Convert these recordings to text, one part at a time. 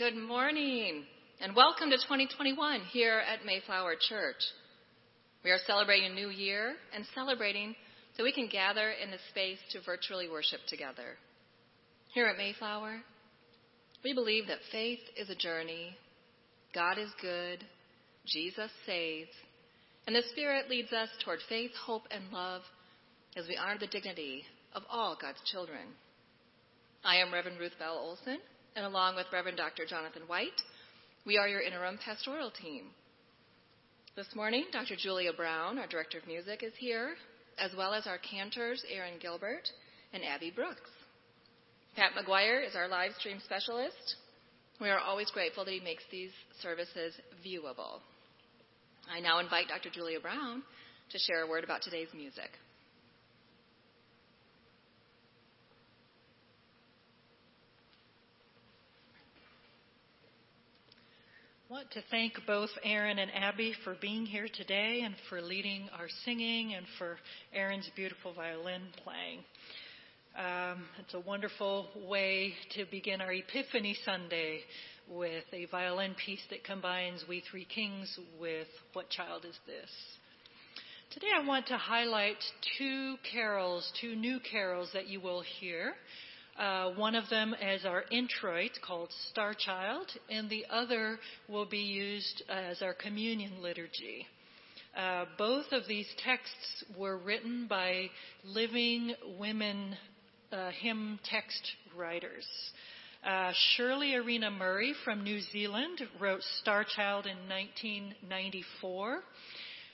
Good morning and welcome to 2021 here at Mayflower Church. We are celebrating a new year and celebrating so we can gather in the space to virtually worship together. Here at Mayflower, we believe that faith is a journey, God is good, Jesus saves, and the Spirit leads us toward faith, hope, and love as we honor the dignity of all God's children. I am Reverend Ruth Bell Olson, and along with Reverend Dr. Jonathan White, we are your interim pastoral team. This morning, Dr. Julia Brown, our Director of Music, is here, as well as our cantors, Aaron Gilbert and Abby Brooks. Pat McGuire is our live stream specialist. We are always grateful that he makes these services viewable. I now invite Dr. Julia Brown to share a word about today's music. Want to thank both Aaron and Abby for being here today and for leading our singing and for Aaron's beautiful violin playing. Um, it's a wonderful way to begin our Epiphany Sunday with a violin piece that combines We Three Kings with What Child Is This? Today I want to highlight two carols, two new carols that you will hear. Uh, one of them as our introit called Star Child, and the other will be used as our communion liturgy. Uh, both of these texts were written by living women uh, hymn text writers. Uh, Shirley Erena Murray from New Zealand wrote Star Child in 1994.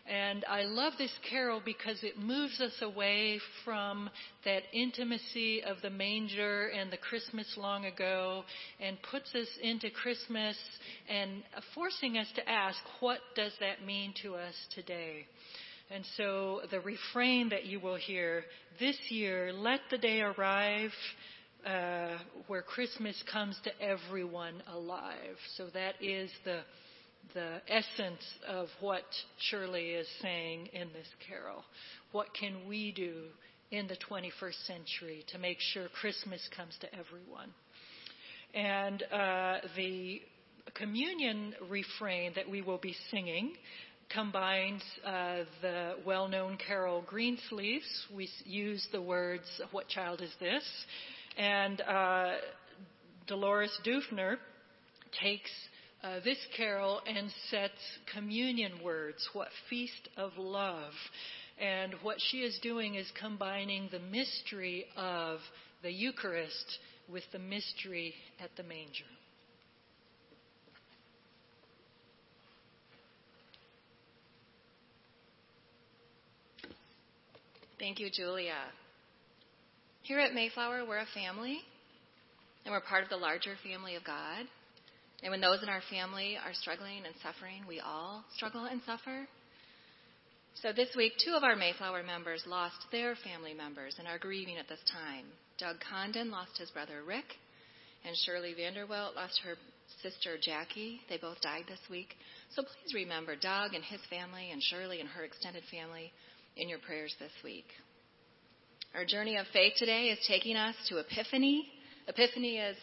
And I love this carol because it moves us away from that intimacy of the manger and the Christmas long ago and puts us into Christmas and forcing us to ask, what does that mean to us today? And so the refrain that you will hear this year, let the day arrive uh, where Christmas comes to everyone alive. So that is the the essence of what Shirley is saying in this carol. What can we do in the 21st century to make sure Christmas comes to everyone? And uh, the communion refrain that we will be singing combines uh, the well known carol Greensleeves. We use the words, What child is this? And uh, Dolores Dufner takes uh, this carol and sets communion words, what feast of love. And what she is doing is combining the mystery of the Eucharist with the mystery at the manger. Thank you, Julia. Here at Mayflower, we're a family, and we're part of the larger family of God. And when those in our family are struggling and suffering, we all struggle and suffer. So this week, two of our Mayflower members lost their family members and are grieving at this time. Doug Condon lost his brother Rick, and Shirley Vanderwelt lost her sister Jackie. They both died this week. So please remember Doug and his family and Shirley and her extended family in your prayers this week. Our journey of faith today is taking us to Epiphany. Epiphany is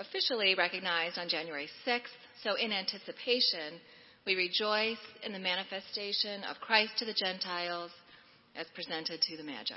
officially recognized on January 6th, so in anticipation, we rejoice in the manifestation of Christ to the Gentiles as presented to the Magi.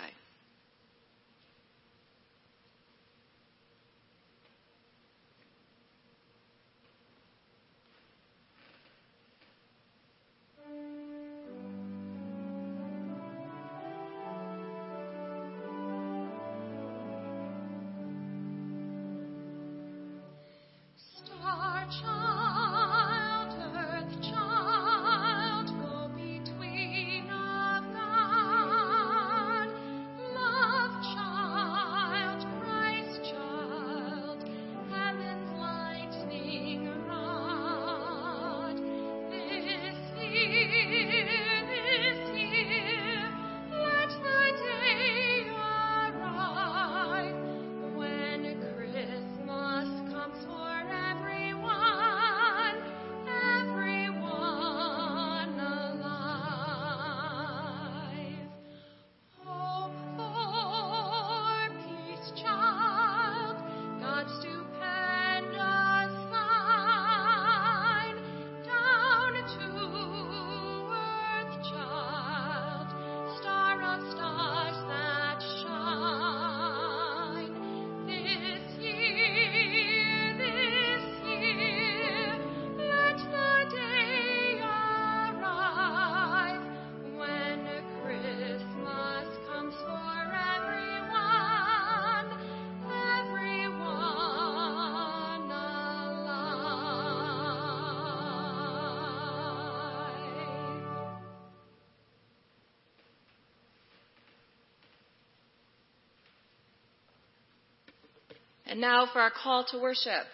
And now for our call to worship.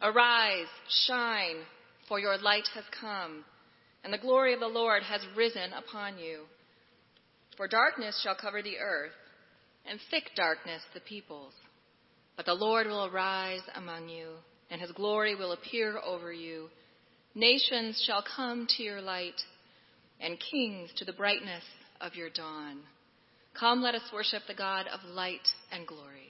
Arise, shine, for your light has come, and the glory of the Lord has risen upon you. For darkness shall cover the earth, and thick darkness the peoples. But the Lord will arise among you, and his glory will appear over you. Nations shall come to your light, and kings to the brightness of your dawn. Come, let us worship the God of light and glory.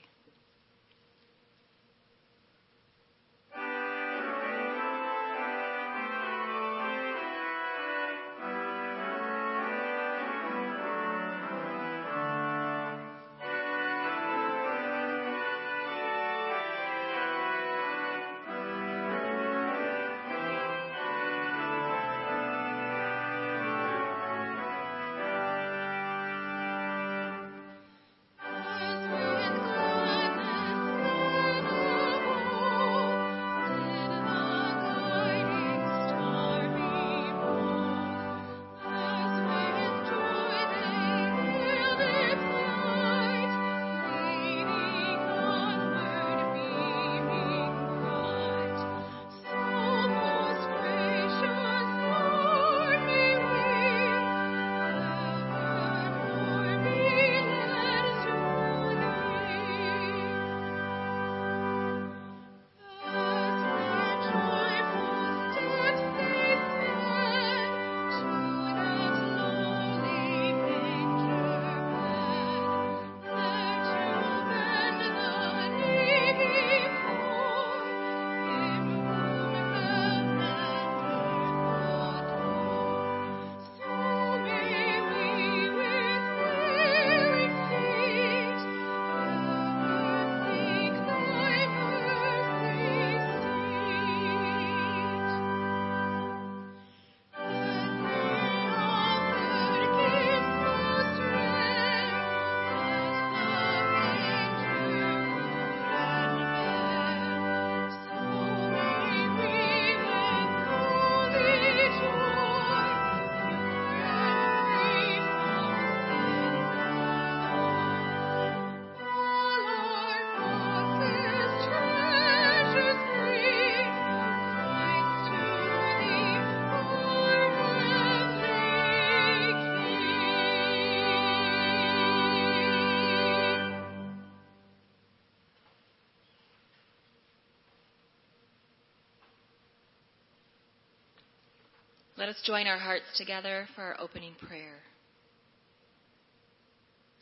Let us join our hearts together for our opening prayer.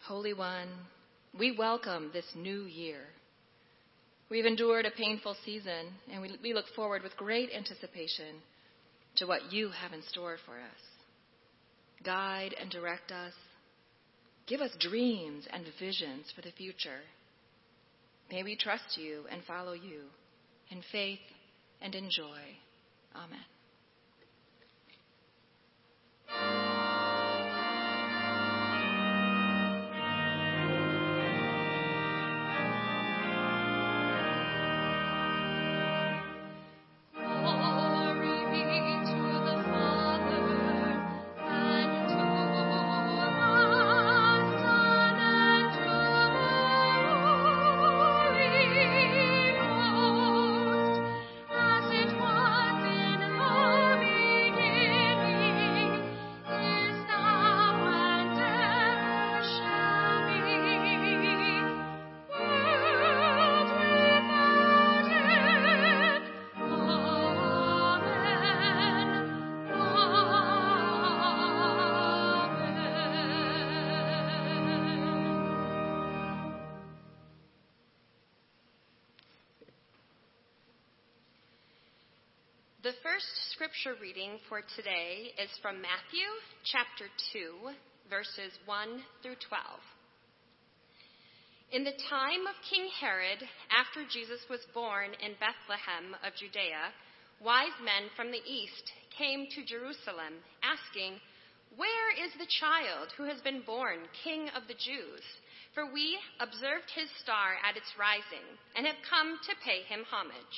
Holy One, we welcome this new year. We've endured a painful season, and we, look forward with great anticipation to what you have in store for us. Guide and direct us. Give us dreams and visions for the future. May we trust you and follow you in faith and in joy. Amen. The first scripture reading for today is from Matthew chapter 2, verses 1 through 12. In the time of King Herod, after Jesus was born in Bethlehem of Judea, wise men from the east came to Jerusalem, asking, Where is the child who has been born King of the Jews? For we observed his star at its rising and have come to pay him homage.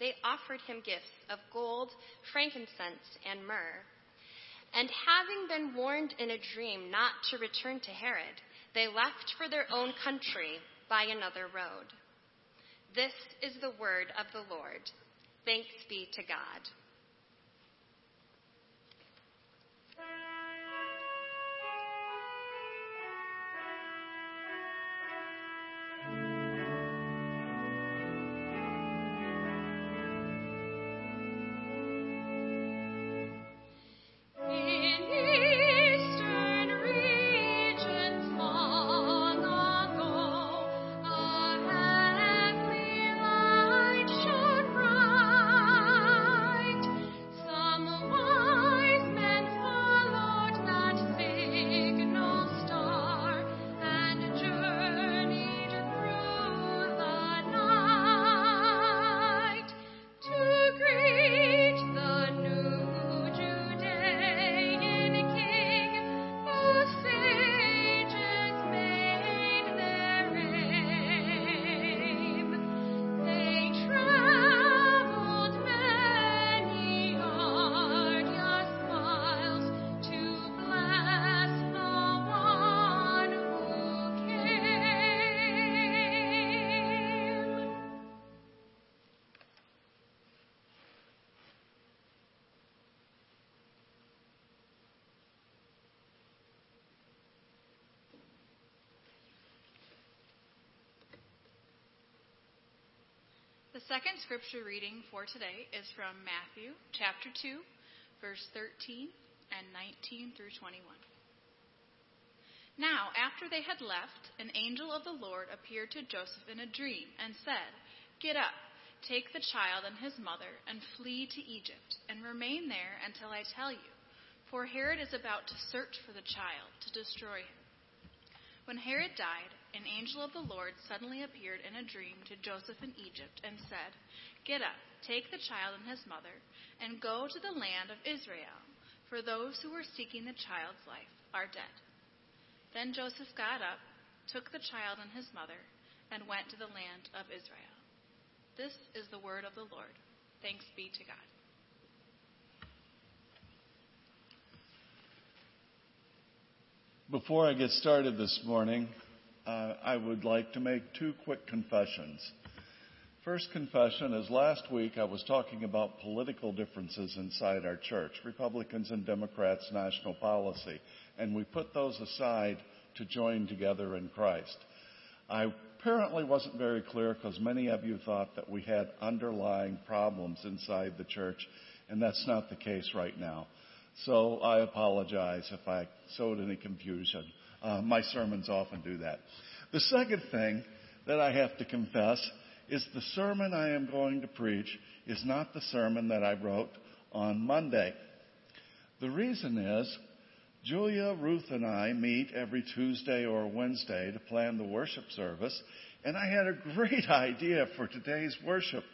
they offered him gifts of gold, frankincense, and myrrh. And having been warned in a dream not to return to Herod, they left for their own country by another road. This is the word of the Lord. Thanks be to God. Second scripture reading for today is from Matthew chapter 2, verse 13 and 19 through 21. Now, after they had left, an angel of the Lord appeared to Joseph in a dream and said, Get up, take the child and his mother, and flee to Egypt, and remain there until I tell you, for Herod is about to search for the child to destroy him. When Herod died, an angel of the Lord suddenly appeared in a dream to Joseph in Egypt and said, Get up, take the child and his mother, and go to the land of Israel, for those who were seeking the child's life are dead. Then Joseph got up, took the child and his mother, and went to the land of Israel. This is the word of the Lord. Thanks be to God. Before I get started this morning, uh, I would like to make two quick confessions. First confession is last week I was talking about political differences inside our church, Republicans and Democrats' national policy, and we put those aside to join together in Christ. I apparently wasn't very clear because many of you thought that we had underlying problems inside the church, and that's not the case right now. So I apologize if I sowed any confusion. Uh, my sermons often do that. The second thing that I have to confess is the sermon I am going to preach is not the sermon that I wrote on Monday. The reason is Julia, Ruth, and I meet every Tuesday or Wednesday to plan the worship service, and I had a great idea for today's worship.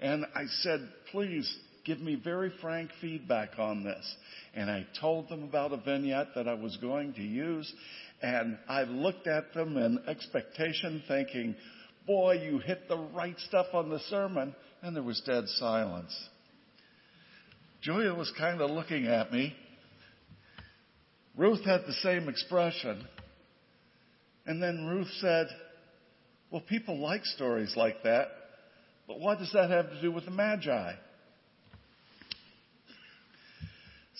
And I said, please give me very frank feedback on this. And I told them about a vignette that I was going to use. And I looked at them in expectation, thinking, boy, you hit the right stuff on the sermon. And there was dead silence. Julia was kind of looking at me. Ruth had the same expression. And then Ruth said, Well, people like stories like that, but what does that have to do with the Magi?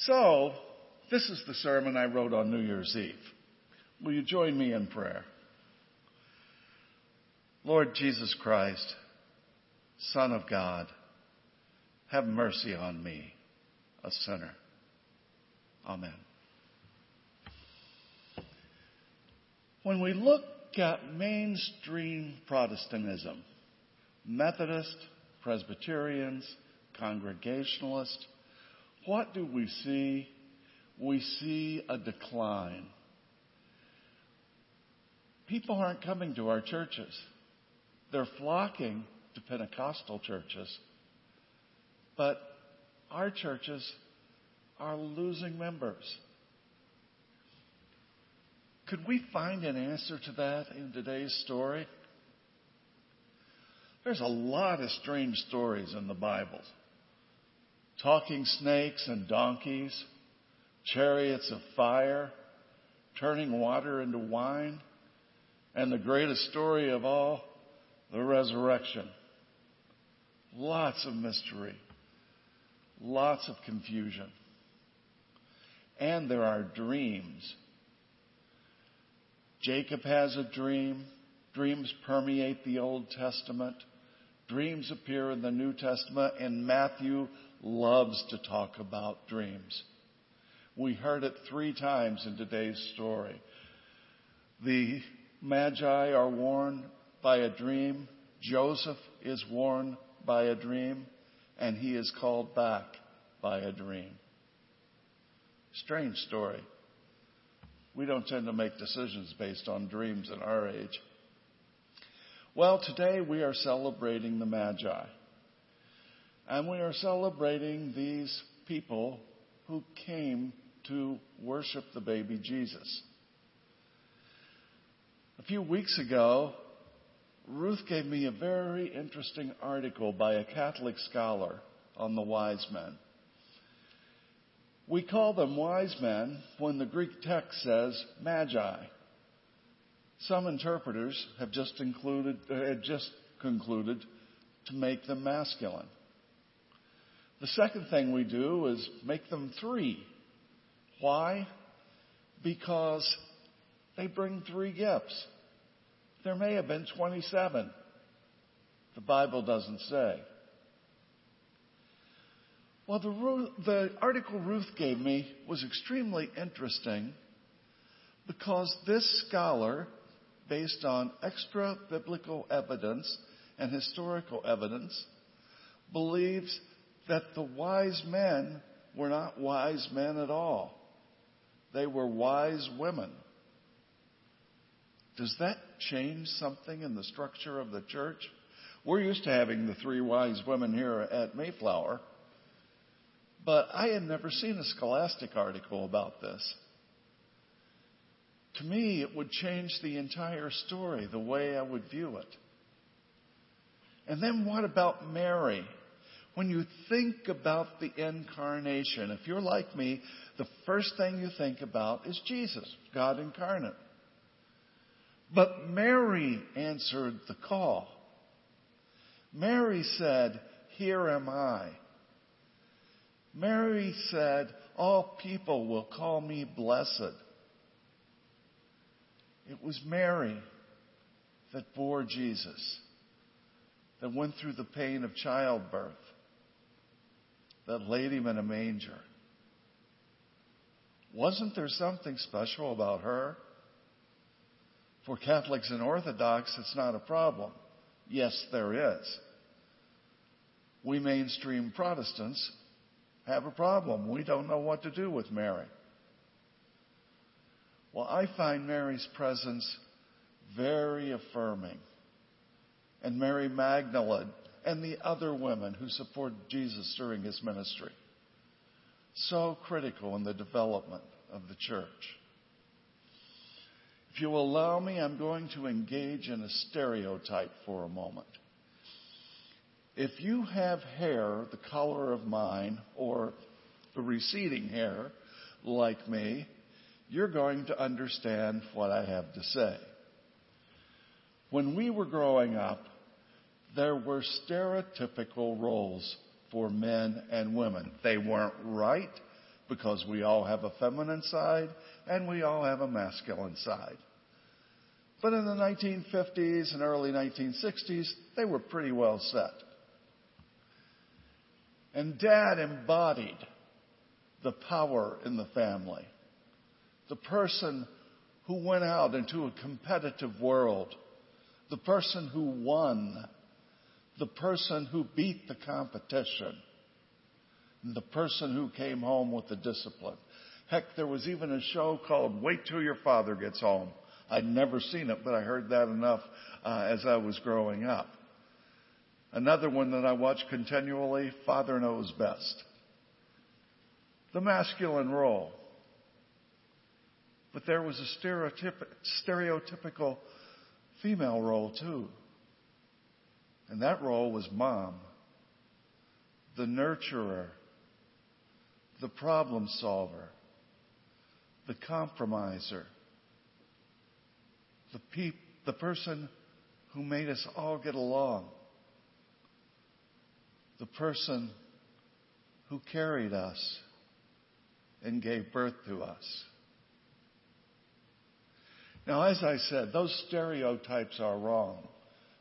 So, this is the sermon I wrote on New Year's Eve. Will you join me in prayer? Lord Jesus Christ, Son of God, have mercy on me, a sinner. Amen. When we look at mainstream Protestantism, Methodist, Presbyterians, Congregationalist, what do we see? We see a decline. People aren't coming to our churches. They're flocking to Pentecostal churches. But our churches are losing members. Could we find an answer to that in today's story? There's a lot of strange stories in the Bible talking snakes and donkeys, chariots of fire, turning water into wine, and the greatest story of all, the resurrection. Lots of mystery, lots of confusion. And there are dreams. Jacob has a dream. Dreams permeate the Old Testament. Dreams appear in the New Testament, In Matthew loves to talk about dreams. We heard it three times in today's story. The Magi are warned by a dream. Joseph is warned by a dream, and he is called back by a dream. Strange story. We don't tend to make decisions based on dreams in our age. Well, today we are celebrating the Magi. And we are celebrating these people who came to worship the baby Jesus. A few weeks ago, Ruth gave me a very interesting article by a Catholic scholar on the wise men. We call them wise men when the Greek text says magi. Some interpreters have just included, uh, just concluded to make them masculine. The second thing we do is make them three. Why? Because they bring three gifts. There may have been 27. The Bible doesn't say. Well, the, the article Ruth gave me was extremely interesting because this scholar, based on extra biblical evidence and historical evidence, believes that the wise men were not wise men at all. They were wise women. Does that change something in the structure of the church? We're used to having the three wise women here at Mayflower, but I had never seen a scholastic article about this. To me, it would change the entire story, the way I would view it. And then what about Mary? When you think about the incarnation, if you're like me, the first thing you think about is Jesus, God incarnate. But Mary answered the call. Mary said, Here am I. Mary said, All people will call me blessed. It was Mary that bore Jesus, that went through the pain of childbirth, that laid him in a manger. Wasn't there something special about her? For Catholics and Orthodox, it's not a problem. Yes, there is. We mainstream Protestants have a problem. We don't know what to do with Mary. Well, I find Mary's presence very affirming. And Mary Magdalene and the other women who supported Jesus during his ministry. So critical in the development of the church. If you allow me, I'm going to engage in a stereotype for a moment. If you have hair the color of mine or the receding hair like me, you're going to understand what I have to say. When we were growing up, there were stereotypical roles for men and women. They weren't right because we all have a feminine side and we all have a masculine side. But in the 1950s and early 1960s, they were pretty well set. And dad embodied the power in the family. The person who went out into a competitive world. The person who won. The person who beat the competition. And the person who came home with the discipline. Heck, there was even a show called Wait Till Your Father Gets Home. I'd never seen it, but I heard that enough uh, as I was growing up. Another one that I watch continually, Father Knows Best. The masculine role. But there was a stereotyp- stereotypical female role too. And that role was mom, the nurturer, the problem solver, the compromiser, the, pe- the person who made us all get along, the person who carried us and gave birth to us. Now, as I said, those stereotypes are wrong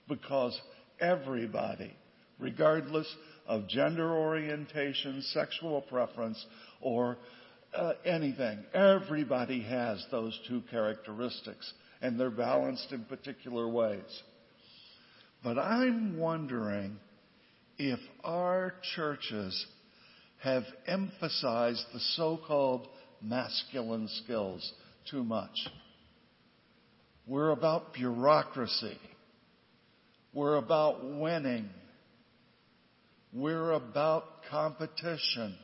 because everybody, regardless of gender orientation, sexual preference, or uh, anything, everybody has those two characteristics and they're balanced in particular ways. But I'm wondering if our churches have emphasized the so-called masculine skills too much. We're about bureaucracy. We're about winning. We're about competition.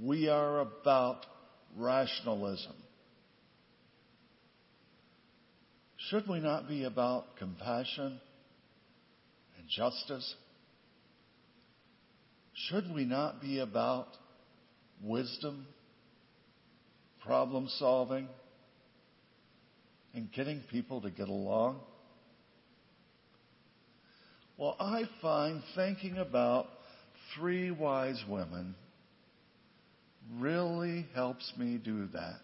We are about rationalism. Should we not be about compassion and justice? Should we not be about wisdom, problem solving, and getting people to get along? Well, I find thinking about three wise women really helps me do that.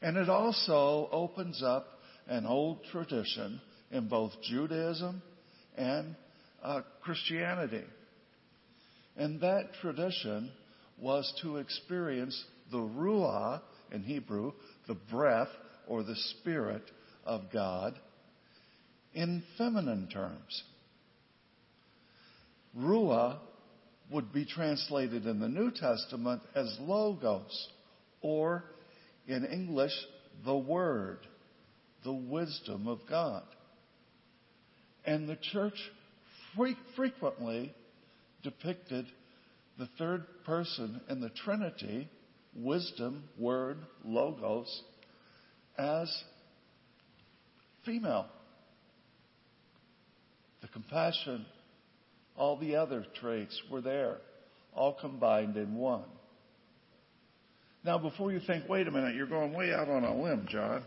And it also opens up an old tradition in both Judaism and uh, Christianity. And that tradition was to experience the Ruah in Hebrew, the breath or the spirit of God, in feminine terms. Ruah would be translated in the New Testament as logos or in English, the Word, the wisdom of God. And the church frequently depicted the third person in the Trinity, wisdom, Word, Logos, as female. The compassion, all the other traits were there, all combined in one. Now, before you think, wait a minute, you're going way out on a limb, John.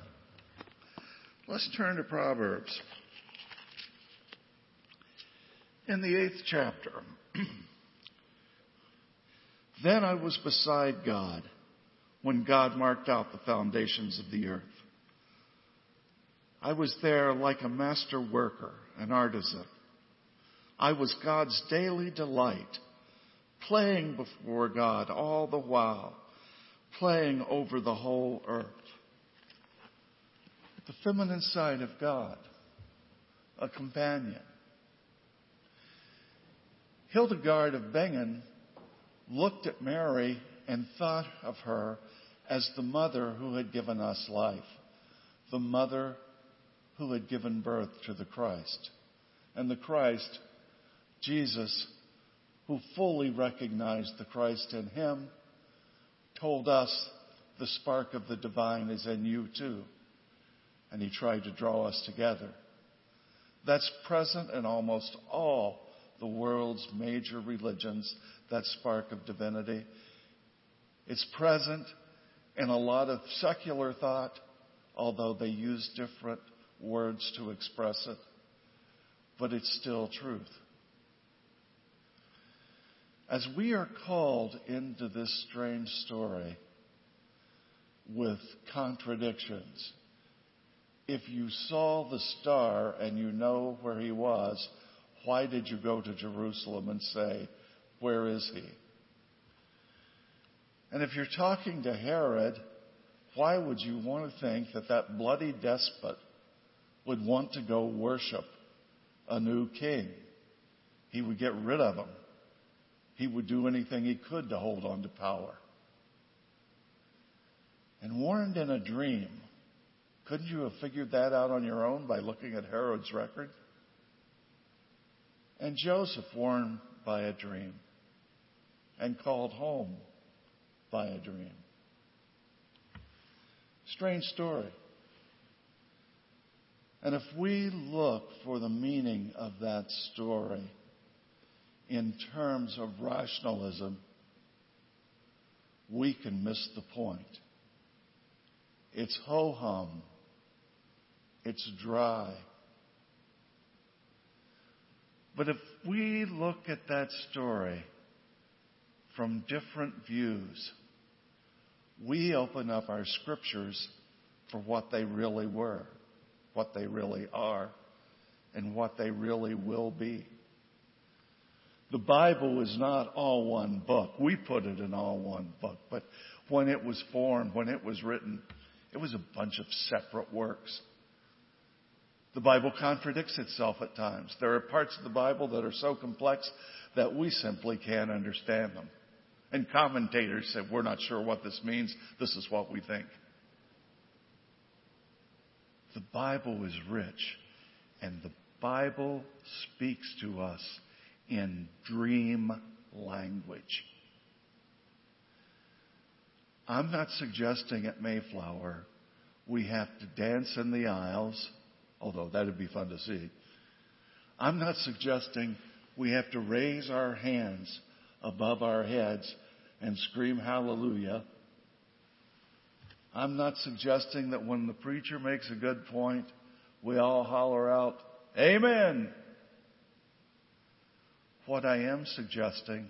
Let's turn to Proverbs. In the eighth chapter, then I was beside God when God marked out the foundations of the earth. I was there like a master worker, an artisan. I was God's daily delight, playing before God all the while playing over the whole earth. The feminine side of God, a companion. Hildegard of Bingen looked at Mary and thought of her as the mother who had given us life, the mother who had given birth to the Christ. And the Christ, Jesus, who fully recognized the Christ in him told us the spark of the divine is in you too. And he tried to draw us together. That's present in almost all the world's major religions, that spark of divinity. It's present in a lot of secular thought, although they use different words to express it. But it's still truth. As we are called into this strange story with contradictions, if you saw the star and you know where he was, why did you go to Jerusalem and say, Where is he? And if you're talking to Herod, why would you want to think that that bloody despot would want to go worship a new king? He would get rid of him. He would do anything he could to hold on to power. And warned in a dream couldn't you have figured that out on your own by looking at Herod's record? And Joseph warned by a dream and called home by a dream. Strange story. And if we look for the meaning of that story in terms of rationalism, we can miss the point. It's ho hum it's dry. But if we look at that story from different views, we open up our scriptures for what they really were, what they really are, and what they really will be. The Bible is not all one book. We put it in all one book, but when it was formed, when it was written, it was a bunch of separate works. The Bible contradicts itself at times. There are parts of the Bible that are so complex that we simply can't understand them. And commentators say, we're not sure what this means. This is what we think. The Bible is rich, and the Bible speaks to us in dream language. I'm not suggesting at Mayflower we have to dance in the aisles although that'd be fun to see. I'm not suggesting we have to raise our hands above our heads and scream hallelujah. I'm not suggesting that when the preacher makes a good point, we all holler out, Amen. What I am suggesting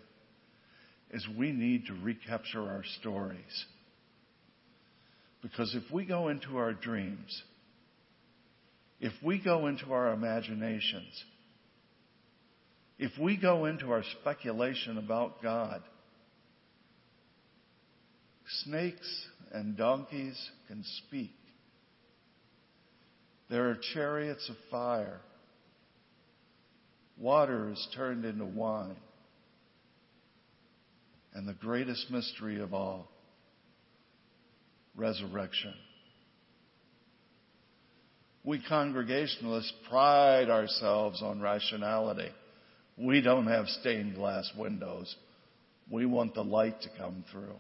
is we need to recapture our stories. Because if we go into our dreams if we go into our imaginations, if we go into our speculation about God, snakes and donkeys can speak. There are chariots of fire. Water is turned into wine. And the greatest mystery of all, resurrection. We Congregationalists pride ourselves on rationality. We don't have stained glass windows. We want the light to come through.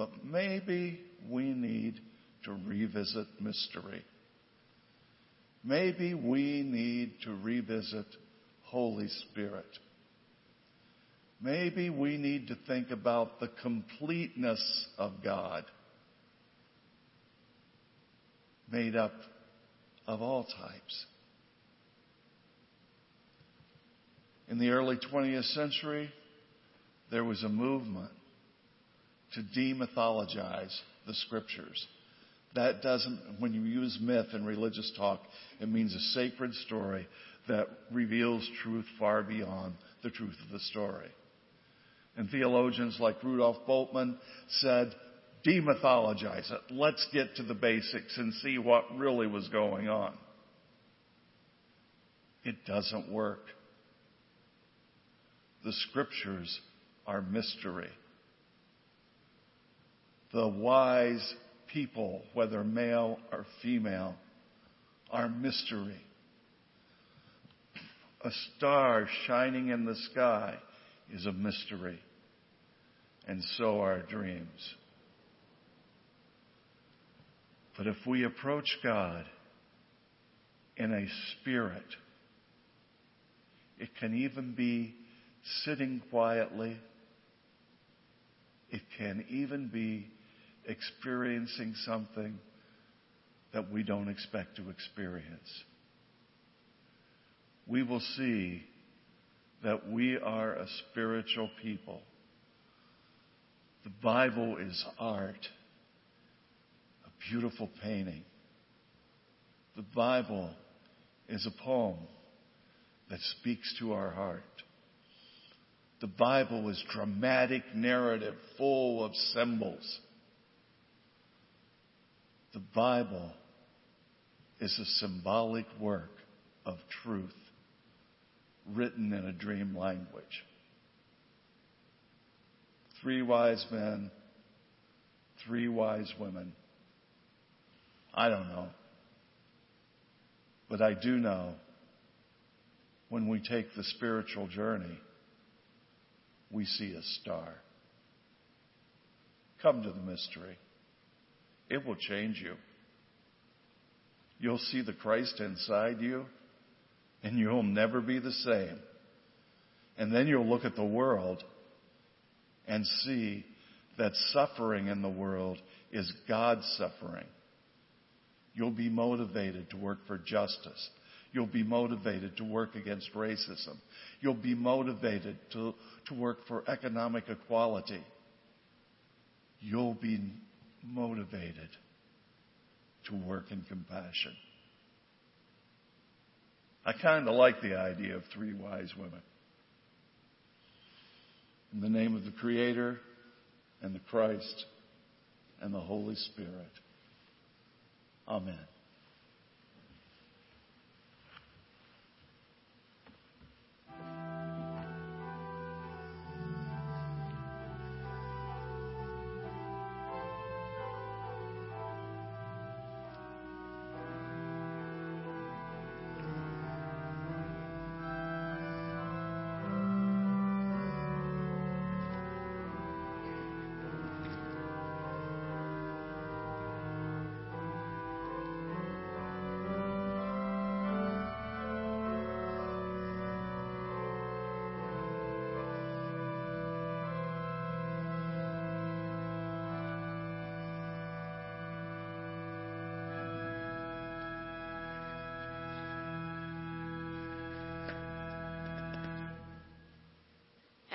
But maybe we need to revisit mystery. Maybe we need to revisit Holy Spirit. Maybe we need to think about the completeness of God made up of all types. In the early 20th century, there was a movement to demythologize the scriptures. That doesn't, when you use myth in religious talk, it means a sacred story that reveals truth far beyond the truth of the story. And theologians like Rudolf Bultmann said demythologize it. Let's get to the basics and see what really was going on. It doesn't work. The scriptures are mystery. The wise people, whether male or female, are mystery. A star shining in the sky is a mystery. and so are dreams. But if we approach God in a spirit, it can even be sitting quietly. It can even be experiencing something that we don't expect to experience. We will see that we are a spiritual people. The Bible is art, a beautiful painting. The Bible is a poem that speaks to our heart. The Bible is dramatic narrative full of symbols. The Bible is a symbolic work of truth written in a dream language. Three wise men, three wise women. I don't know. But I do know when we take the spiritual journey, we see a star. Come to the mystery. It will change you. You'll see the Christ inside you, and you'll never be the same. And then you'll look at the world and see that suffering in the world is God's suffering. You'll be motivated to work for justice. You'll be motivated to work against racism. You'll be motivated to, to work for economic equality. You'll be motivated to work in compassion. I kind of like the idea of three wise women. In the name of the Creator and the Christ and the Holy Spirit. Amen.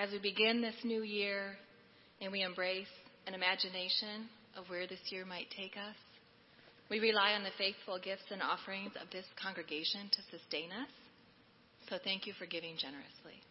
As we begin this new year and we embrace an imagination of where this year might take us, we rely on the faithful gifts and offerings of this congregation to sustain us. So thank you for giving generously.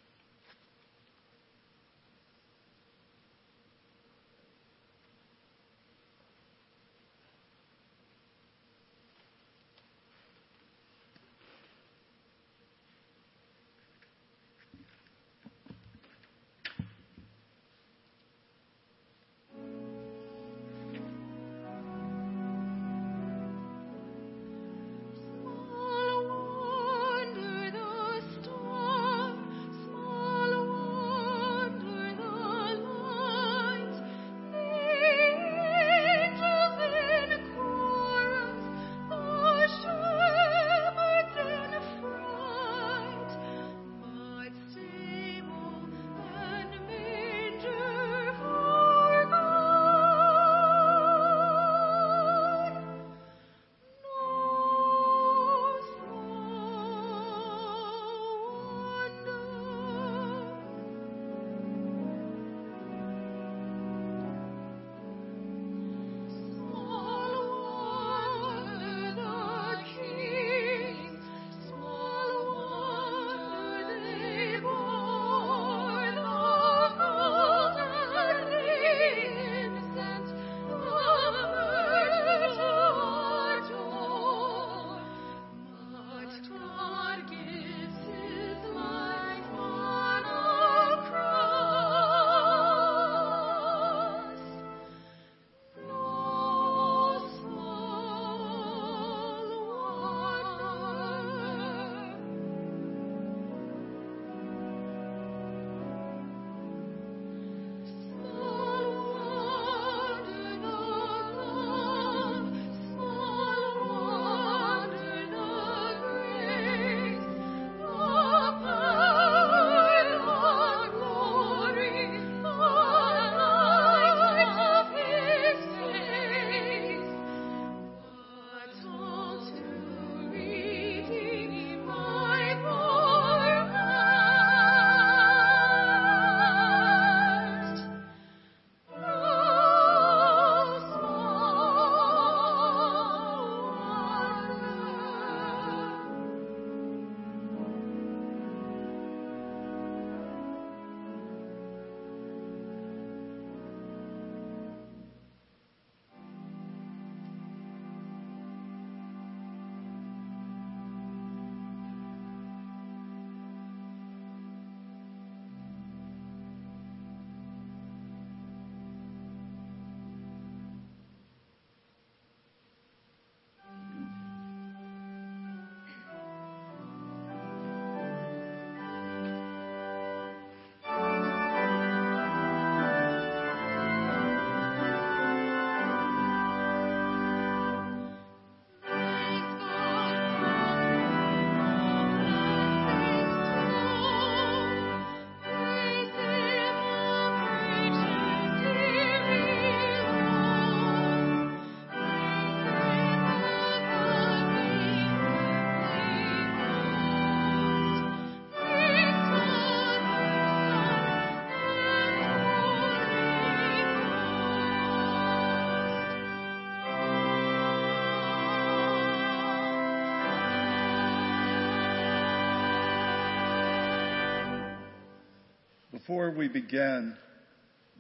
Before we begin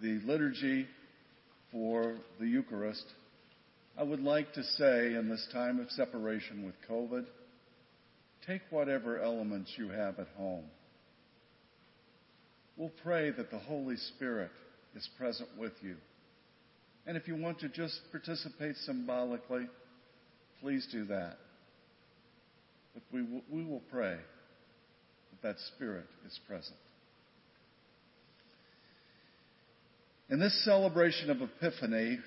the liturgy for the Eucharist, I would like to say in this time of separation with COVID, take whatever elements you have at home. We'll pray that the Holy Spirit is present with you. And if you want to just participate symbolically, please do that. But we will, we will pray that that Spirit is present. In this celebration of Epiphany,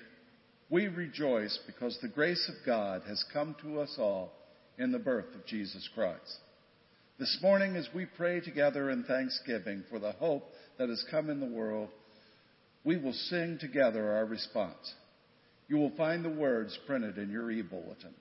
we rejoice because the grace of God has come to us all in the birth of Jesus Christ. This morning, as we pray together in thanksgiving for the hope that has come in the world, we will sing together our response. You will find the words printed in your e bulletin.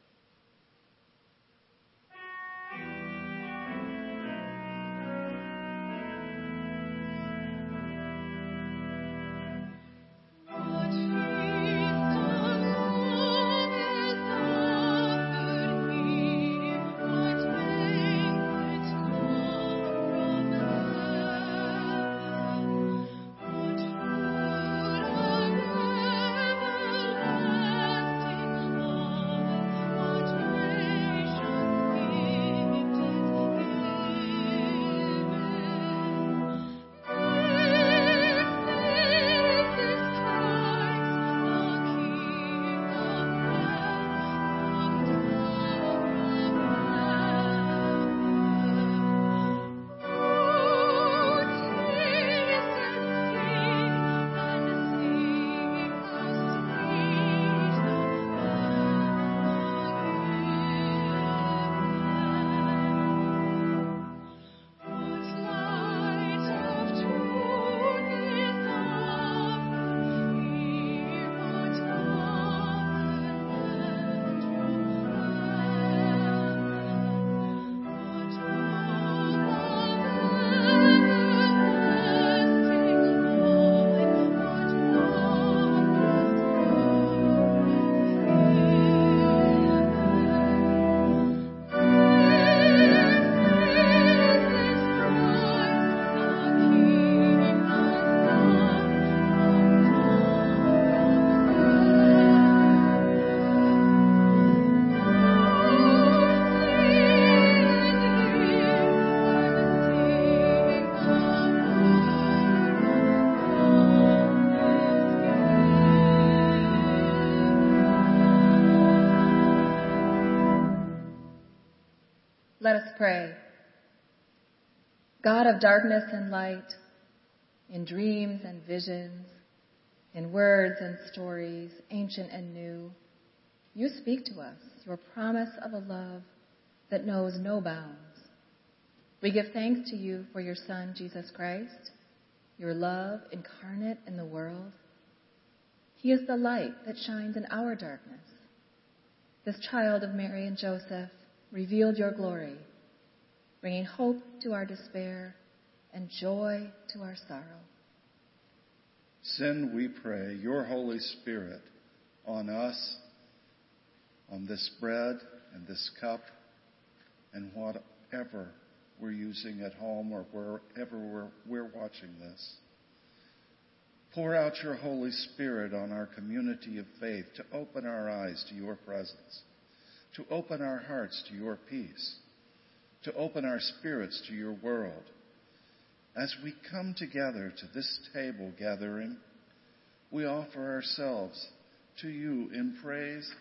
Pray. God of darkness and light, in dreams and visions, in words and stories, ancient and new, you speak to us your promise of a love that knows no bounds. We give thanks to you for your Son, Jesus Christ, your love incarnate in the world. He is the light that shines in our darkness. This child of Mary and Joseph revealed your glory bringing hope to our despair and joy to our sorrow. Send, we pray, your Holy Spirit on us, on this bread and this cup, and whatever we're using at home or wherever we're, we're watching this. Pour out your Holy Spirit on our community of faith to open our eyes to your presence, to open our hearts to your peace to open our spirits to your world. As we come together to this table gathering, we offer ourselves to you in praise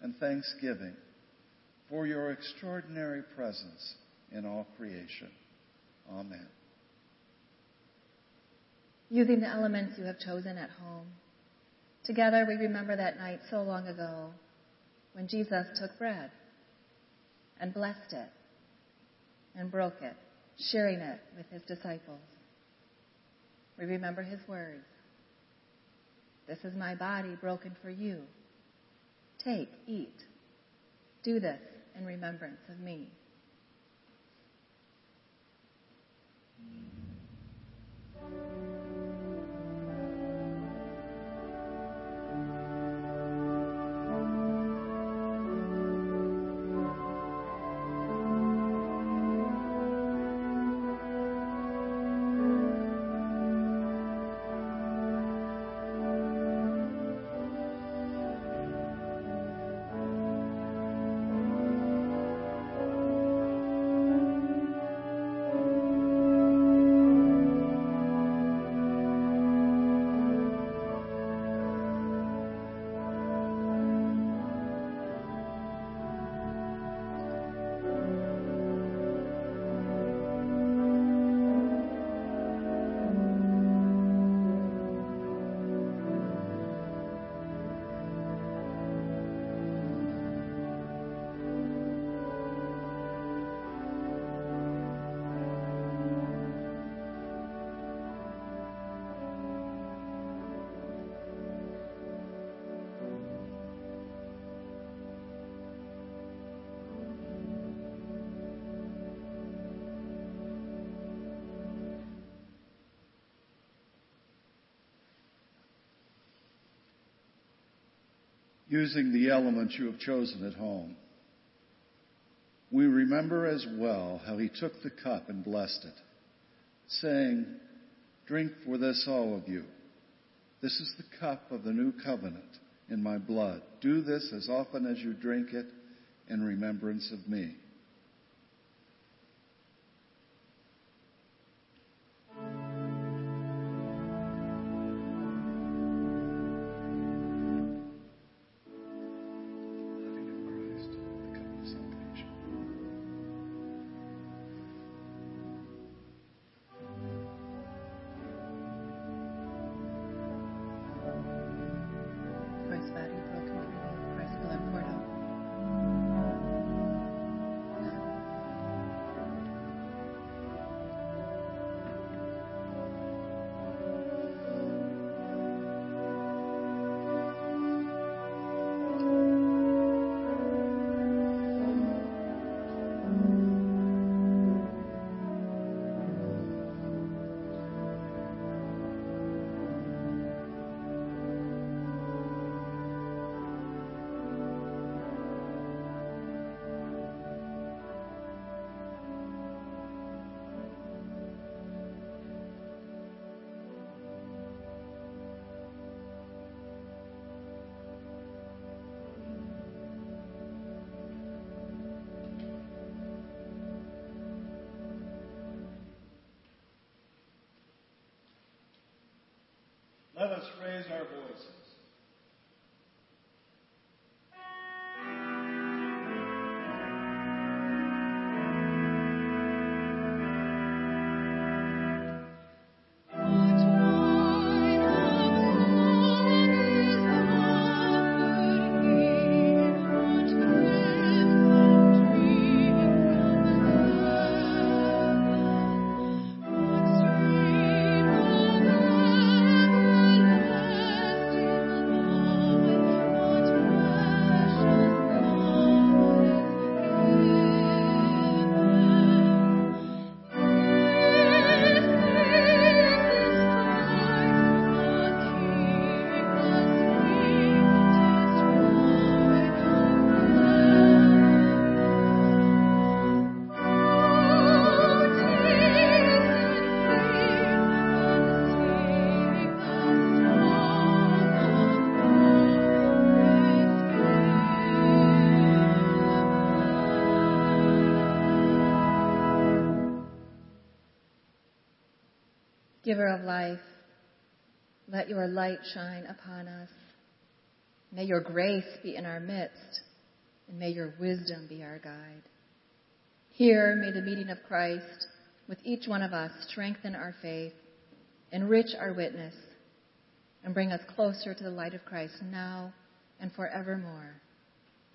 and thanksgiving for your extraordinary presence in all creation. Amen. Using the elements you have chosen at home, together we remember that night so long ago when Jesus took bread and blessed it and broke it, sharing it with his disciples. We remember his words This is my body broken for you. Take, eat. Do this in remembrance of me. Using the elements you have chosen at home. We remember as well how he took the cup and blessed it, saying, Drink for this, all of you. This is the cup of the new covenant in my blood. Do this as often as you drink it in remembrance of me. Giver of life, let your light shine upon us. May your grace be in our midst, and may your wisdom be our guide. Here, may the meeting of Christ with each one of us strengthen our faith, enrich our witness, and bring us closer to the light of Christ now and forevermore.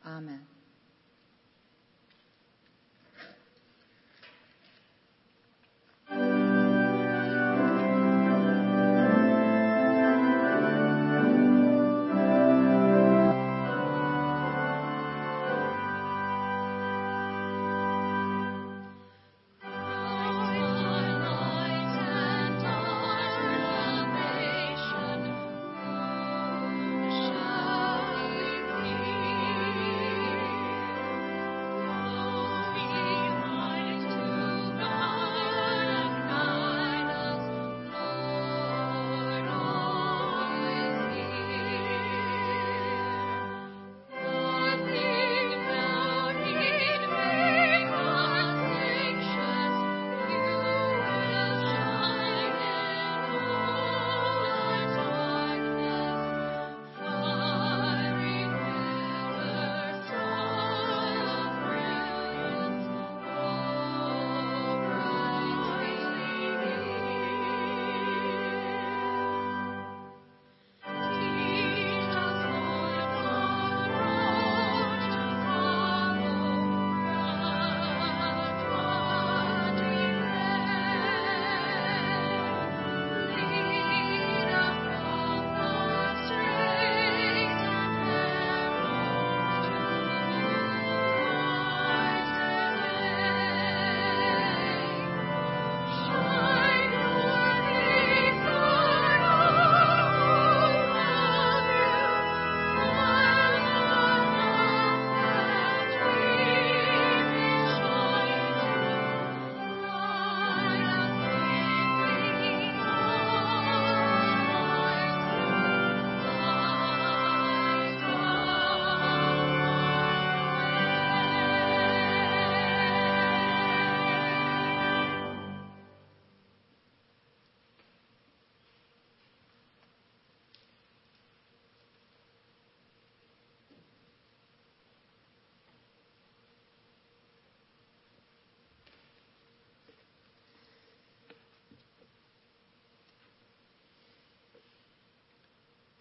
Amen.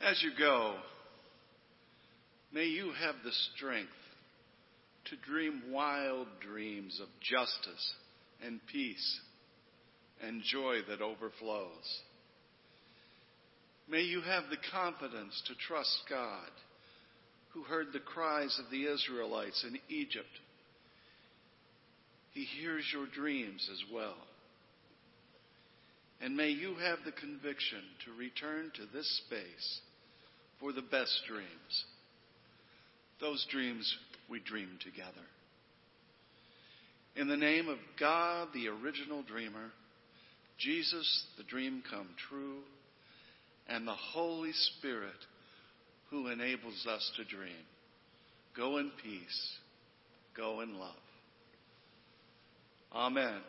As you go, may you have the strength to dream wild dreams of justice and peace and joy that overflows. May you have the confidence to trust God, who heard the cries of the Israelites in Egypt. He hears your dreams as well. And may you have the conviction to return to this space for the best dreams. Those dreams we dream together. In the name of God, the original dreamer, Jesus, the dream come true, and the Holy Spirit, who enables us to dream. Go in peace. Go in love. Amen.